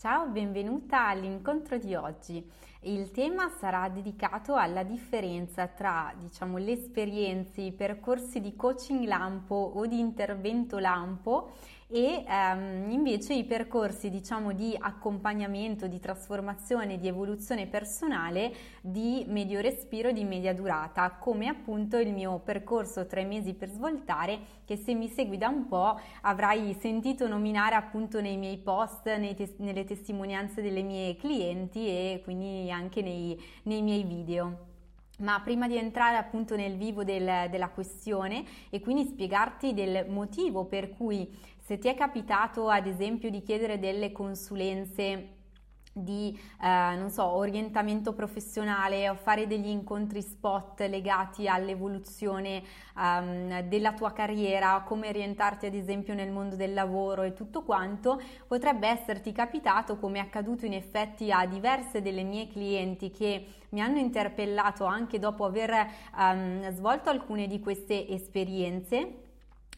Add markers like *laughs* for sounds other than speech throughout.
Ciao, benvenuta all'incontro di oggi. Il tema sarà dedicato alla differenza tra, diciamo, le esperienze, i percorsi di coaching lampo o di intervento lampo e ehm, invece i percorsi diciamo di accompagnamento, di trasformazione, di evoluzione personale di medio respiro, di media durata, come appunto il mio percorso tre mesi per svoltare che se mi segui da un po' avrai sentito nominare appunto nei miei post, nei tes- nelle testimonianze delle mie clienti e quindi anche nei, nei miei video. Ma prima di entrare appunto nel vivo del, della questione e quindi spiegarti del motivo per cui se ti è capitato ad esempio di chiedere delle consulenze di eh, non so, orientamento professionale o fare degli incontri spot legati all'evoluzione um, della tua carriera, come orientarti ad esempio nel mondo del lavoro e tutto quanto, potrebbe esserti capitato come è accaduto in effetti a diverse delle mie clienti che mi hanno interpellato anche dopo aver um, svolto alcune di queste esperienze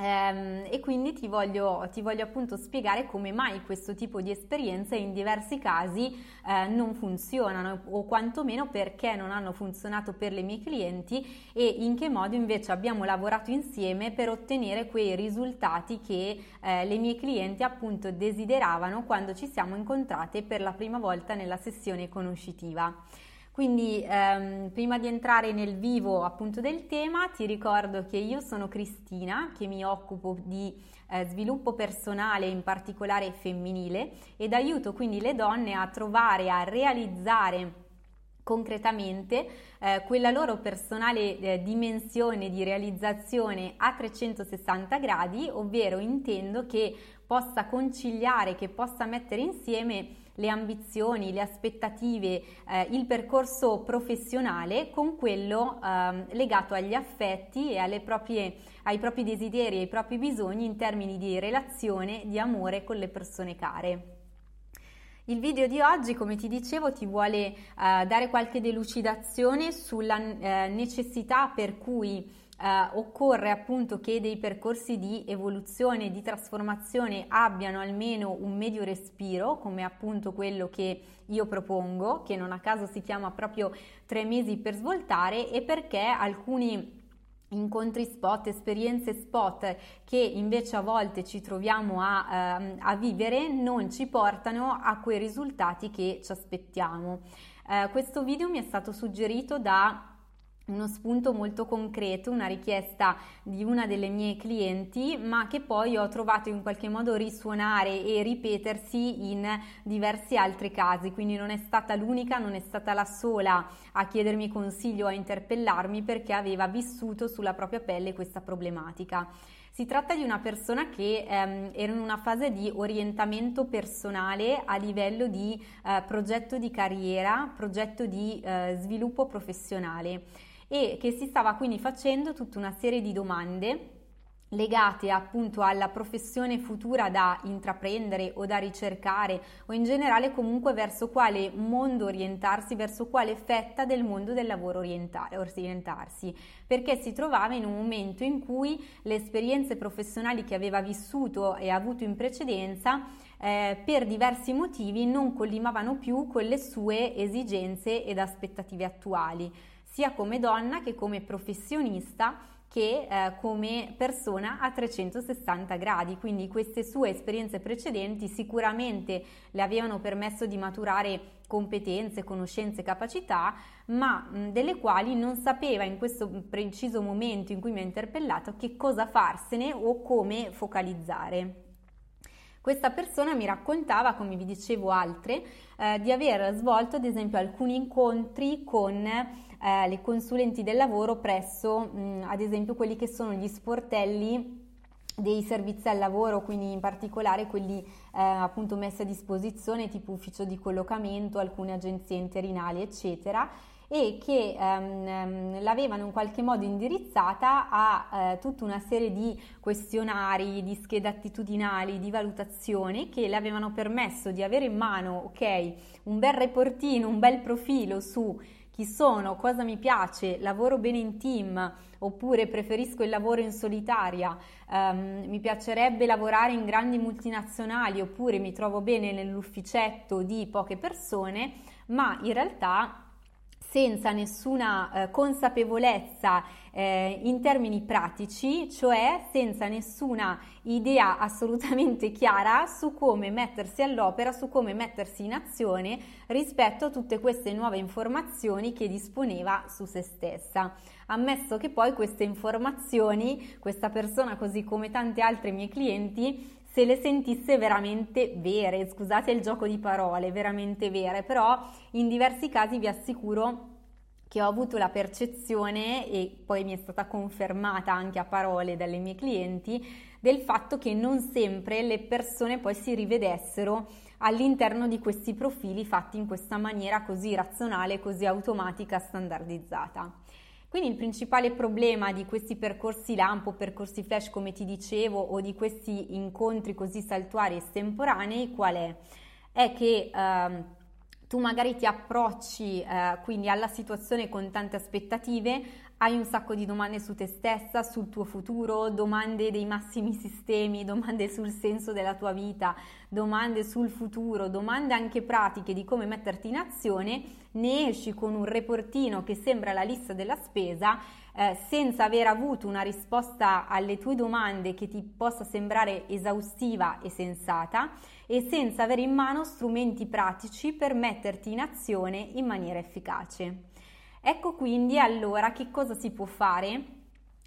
e quindi ti voglio, ti voglio, appunto spiegare come mai questo tipo di esperienze in diversi casi eh, non funzionano o quantomeno perché non hanno funzionato per le mie clienti e in che modo invece abbiamo lavorato insieme per ottenere quei risultati che eh, le mie clienti appunto desideravano quando ci siamo incontrate per la prima volta nella sessione conoscitiva. Quindi ehm, prima di entrare nel vivo appunto del tema ti ricordo che io sono Cristina che mi occupo di eh, sviluppo personale in particolare femminile ed aiuto quindi le donne a trovare, a realizzare concretamente eh, quella loro personale eh, dimensione di realizzazione a 360 gradi, ovvero intendo che possa conciliare, che possa mettere insieme le ambizioni, le aspettative, eh, il percorso professionale con quello eh, legato agli affetti e proprie, ai propri desideri e ai propri bisogni in termini di relazione, di amore con le persone care. Il video di oggi, come ti dicevo, ti vuole eh, dare qualche delucidazione sulla eh, necessità per cui eh, occorre appunto che dei percorsi di evoluzione, di trasformazione abbiano almeno un medio respiro, come appunto quello che io propongo, che non a caso si chiama proprio tre mesi per svoltare, e perché alcuni incontri spot, esperienze spot che invece a volte ci troviamo a, eh, a vivere non ci portano a quei risultati che ci aspettiamo. Eh, questo video mi è stato suggerito da uno spunto molto concreto, una richiesta di una delle mie clienti, ma che poi ho trovato in qualche modo risuonare e ripetersi in diversi altri casi, quindi non è stata l'unica, non è stata la sola a chiedermi consiglio, a interpellarmi perché aveva vissuto sulla propria pelle questa problematica. Si tratta di una persona che ehm, era in una fase di orientamento personale a livello di eh, progetto di carriera, progetto di eh, sviluppo professionale e che si stava quindi facendo tutta una serie di domande legate appunto alla professione futura da intraprendere o da ricercare o in generale comunque verso quale mondo orientarsi, verso quale fetta del mondo del lavoro orientarsi, perché si trovava in un momento in cui le esperienze professionali che aveva vissuto e avuto in precedenza eh, per diversi motivi non collimavano più con le sue esigenze ed aspettative attuali sia come donna che come professionista che eh, come persona a 360 gradi, quindi queste sue esperienze precedenti sicuramente le avevano permesso di maturare competenze, conoscenze, capacità, ma mh, delle quali non sapeva in questo preciso momento in cui mi ha interpellato che cosa farsene o come focalizzare. Questa persona mi raccontava, come vi dicevo altre, eh, di aver svolto ad esempio alcuni incontri con eh, le consulenti del lavoro presso mh, ad esempio quelli che sono gli sportelli dei servizi al lavoro, quindi in particolare quelli eh, appunto messi a disposizione tipo ufficio di collocamento, alcune agenzie interinali eccetera e che ehm, l'avevano in qualche modo indirizzata a eh, tutta una serie di questionari, di schede attitudinali, di valutazioni che le avevano permesso di avere in mano, ok, un bel reportino, un bel profilo su chi sono, cosa mi piace, lavoro bene in team oppure preferisco il lavoro in solitaria, um, mi piacerebbe lavorare in grandi multinazionali oppure mi trovo bene nell'ufficetto di poche persone, ma in realtà senza nessuna eh, consapevolezza eh, in termini pratici, cioè senza nessuna idea assolutamente *laughs* chiara su come mettersi all'opera, su come mettersi in azione rispetto a tutte queste nuove informazioni che disponeva su se stessa. Ammesso che poi queste informazioni, questa persona così come tante altre mie clienti, se le sentisse veramente vere, scusate il gioco di parole, veramente vere, però in diversi casi vi assicuro che ho avuto la percezione e poi mi è stata confermata anche a parole dalle mie clienti del fatto che non sempre le persone poi si rivedessero all'interno di questi profili fatti in questa maniera così razionale, così automatica, standardizzata. Quindi il principale problema di questi percorsi lampo, percorsi flash come ti dicevo o di questi incontri così saltuari estemporanei qual è? È che eh, tu magari ti approcci eh, quindi alla situazione con tante aspettative, hai un sacco di domande su te stessa, sul tuo futuro, domande dei massimi sistemi, domande sul senso della tua vita, domande sul futuro, domande anche pratiche di come metterti in azione, ne esci con un reportino che sembra la lista della spesa eh, senza aver avuto una risposta alle tue domande che ti possa sembrare esaustiva e sensata e senza avere in mano strumenti pratici per metterti in azione in maniera efficace. Ecco quindi allora che cosa si può fare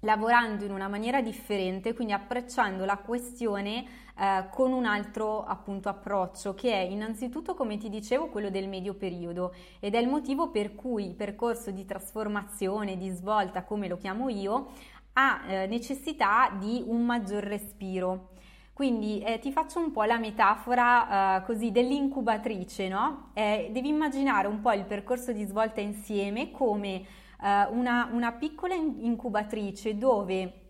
lavorando in una maniera differente, quindi approcciando la questione eh, con un altro appunto approccio che è innanzitutto come ti dicevo quello del medio periodo ed è il motivo per cui il percorso di trasformazione, di svolta come lo chiamo io, ha eh, necessità di un maggior respiro. Quindi eh, ti faccio un po' la metafora eh, così dell'incubatrice, no? Eh, devi immaginare un po' il percorso di svolta insieme come eh, una, una piccola incubatrice dove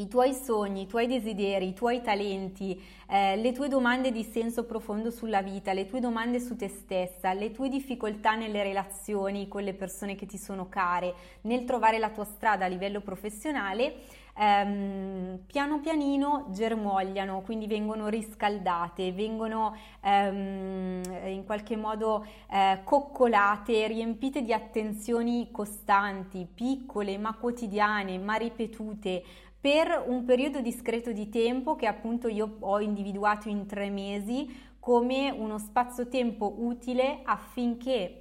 i tuoi sogni, i tuoi desideri, i tuoi talenti, eh, le tue domande di senso profondo sulla vita, le tue domande su te stessa, le tue difficoltà nelle relazioni con le persone che ti sono care, nel trovare la tua strada a livello professionale, ehm, piano pianino germogliano, quindi vengono riscaldate, vengono ehm, in qualche modo eh, coccolate, riempite di attenzioni costanti, piccole ma quotidiane, ma ripetute per un periodo discreto di tempo che appunto io ho individuato in tre mesi come uno spazio-tempo utile affinché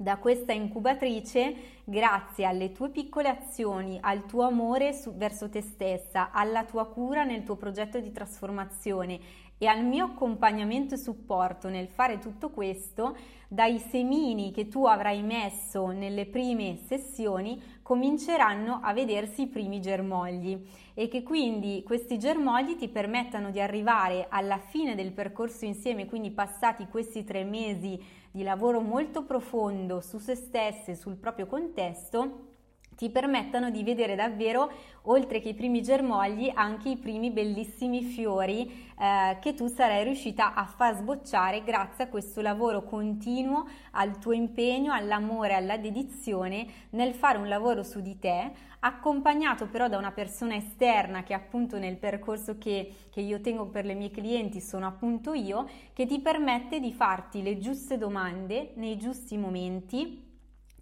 da questa incubatrice, grazie alle tue piccole azioni, al tuo amore su, verso te stessa, alla tua cura nel tuo progetto di trasformazione e al mio accompagnamento e supporto nel fare tutto questo, dai semini che tu avrai messo nelle prime sessioni cominceranno a vedersi i primi germogli e che quindi questi germogli ti permettano di arrivare alla fine del percorso insieme, quindi passati questi tre mesi di lavoro molto profondo su se stesse, sul proprio contesto, ti permettano di vedere davvero, oltre che i primi germogli, anche i primi bellissimi fiori eh, che tu sarai riuscita a far sbocciare grazie a questo lavoro continuo, al tuo impegno, all'amore, alla dedizione nel fare un lavoro su di te, accompagnato però da una persona esterna che appunto nel percorso che, che io tengo per le mie clienti sono appunto io, che ti permette di farti le giuste domande nei giusti momenti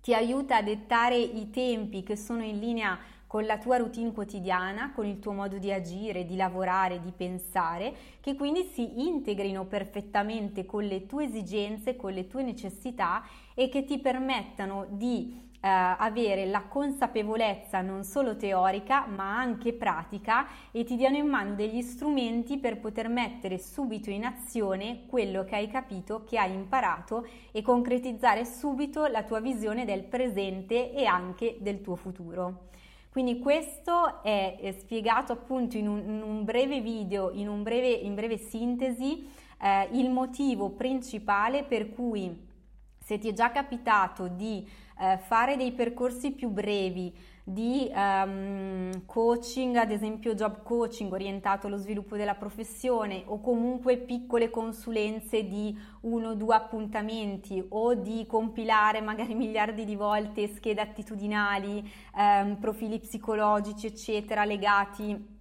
ti aiuta a dettare i tempi che sono in linea con la tua routine quotidiana, con il tuo modo di agire, di lavorare, di pensare, che quindi si integrino perfettamente con le tue esigenze, con le tue necessità e che ti permettano di avere la consapevolezza non solo teorica ma anche pratica e ti diano in mano degli strumenti per poter mettere subito in azione quello che hai capito, che hai imparato e concretizzare subito la tua visione del presente e anche del tuo futuro. Quindi questo è, spiegato appunto in un, in un, breve video, in, breve, in breve sintesi, eh, il motivo principale per cui se ti è già capitato di eh, fare dei percorsi più brevi, di um, coaching, ad esempio job coaching orientato allo sviluppo della professione o comunque piccole consulenze di uno o due appuntamenti o di compilare magari *laughs* miliardi di volte schede attitudinali, um, profili psicologici, eccetera, legati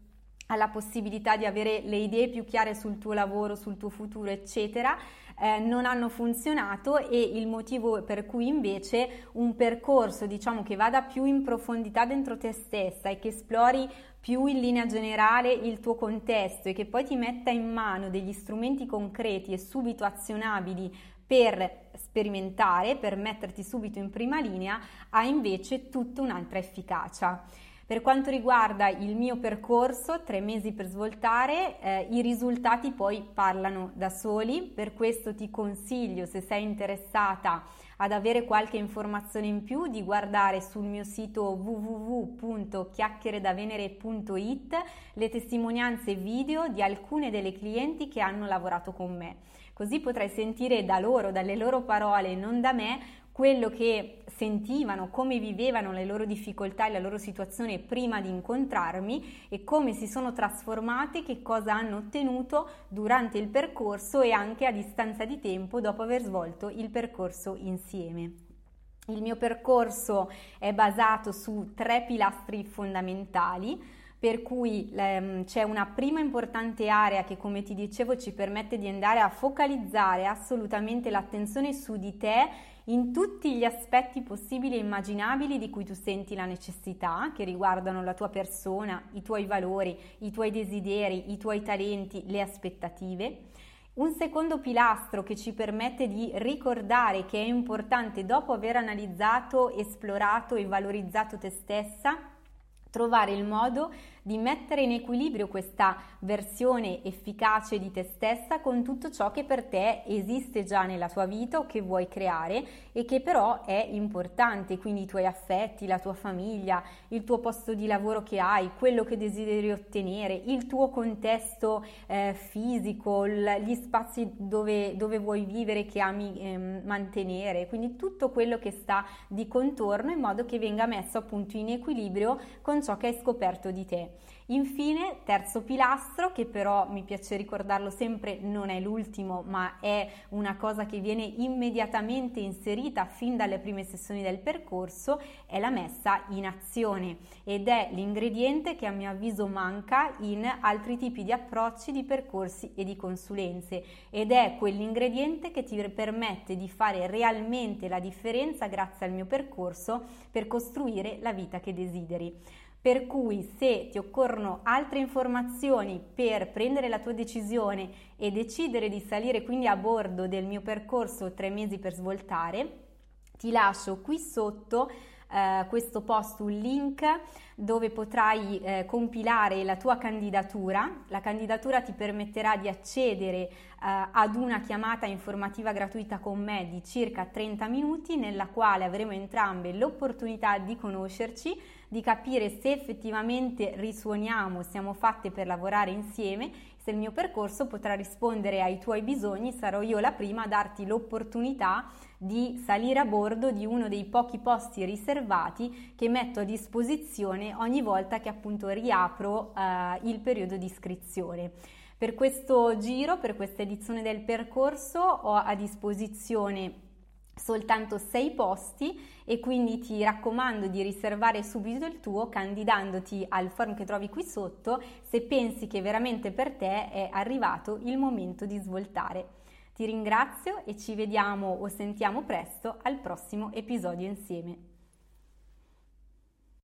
alla possibilità di avere le idee più chiare sul tuo lavoro, sul tuo futuro, eccetera, eh, non hanno funzionato e il motivo per cui invece un percorso, diciamo, che vada più in profondità dentro te stessa e che esplori più in linea generale il tuo contesto e che poi ti metta in mano degli strumenti concreti e subito azionabili per sperimentare, per metterti subito in prima linea, ha invece tutta un'altra efficacia. Per quanto riguarda il mio percorso, tre mesi per svoltare, eh, i risultati poi parlano da soli, per questo ti consiglio, se sei interessata ad avere qualche informazione in più, di guardare sul mio sito www.chiacchieredavenere.it le testimonianze video di alcune delle clienti che hanno lavorato con me. Così potrai sentire da loro, dalle loro parole, non da me, quello che sentivano, come vivevano le loro difficoltà e la loro situazione prima di incontrarmi e come si sono trasformati, che cosa hanno ottenuto durante il percorso e anche a distanza di tempo dopo aver svolto il percorso insieme. Il mio percorso è basato su tre pilastri fondamentali per cui ehm, c'è una prima importante area che come ti dicevo ci permette di andare a focalizzare assolutamente l'attenzione su di te in tutti gli aspetti possibili e immaginabili di cui tu senti la necessità, che riguardano la tua persona, i tuoi valori, i tuoi desideri, i tuoi talenti, le aspettative. Un secondo pilastro che ci permette di ricordare che è importante dopo aver analizzato, esplorato e valorizzato te stessa, trovare il modo di mettere in equilibrio questa versione efficace di te stessa con tutto ciò che per te esiste già nella tua vita o che vuoi creare e che però è importante, quindi i tuoi affetti, la tua famiglia, il tuo posto di lavoro che hai, quello che desideri ottenere, il tuo contesto eh, fisico, gli spazi dove, dove, vuoi vivere che ami eh, mantenere, quindi tutto quello che sta di contorno in modo che venga messo appunto in equilibrio con ciò che hai scoperto di te. Infine, terzo pilastro, che però mi piace ricordarlo sempre, non è l'ultimo, ma è una cosa che viene immediatamente inserita fin dalle prime sessioni del percorso, è la messa in azione. Ed è l'ingrediente che a mio avviso manca in altri tipi di approcci, di percorsi e di consulenze. Ed è quell'ingrediente che ti permette di fare realmente la differenza grazie al mio percorso per costruire la vita che desideri per cui se ti occorrono altre informazioni per prendere la tua decisione e decidere di salire quindi a bordo del mio percorso tre mesi per svoltare, ti lascio qui sotto eh, questo post un link dove potrai eh, compilare la tua candidatura. La candidatura ti permetterà di accedere eh, ad una chiamata informativa gratuita con me di circa 30 minuti nella quale avremo entrambe l'opportunità di conoscerci di capire se effettivamente risuoniamo, siamo fatte per lavorare insieme, se il mio percorso potrà rispondere ai tuoi bisogni, sarò io la prima a darti l'opportunità di salire a bordo di uno dei pochi posti riservati che metto a disposizione ogni volta che appunto riapro eh, il periodo di iscrizione. Per questo giro, per questa edizione del percorso, ho a disposizione soltanto sei posti e quindi ti raccomando di riservare subito il tuo candidandoti al form che trovi qui sotto se pensi che veramente per te è arrivato il momento di svoltare. Ti ringrazio e ci vediamo o sentiamo presto al prossimo episodio insieme.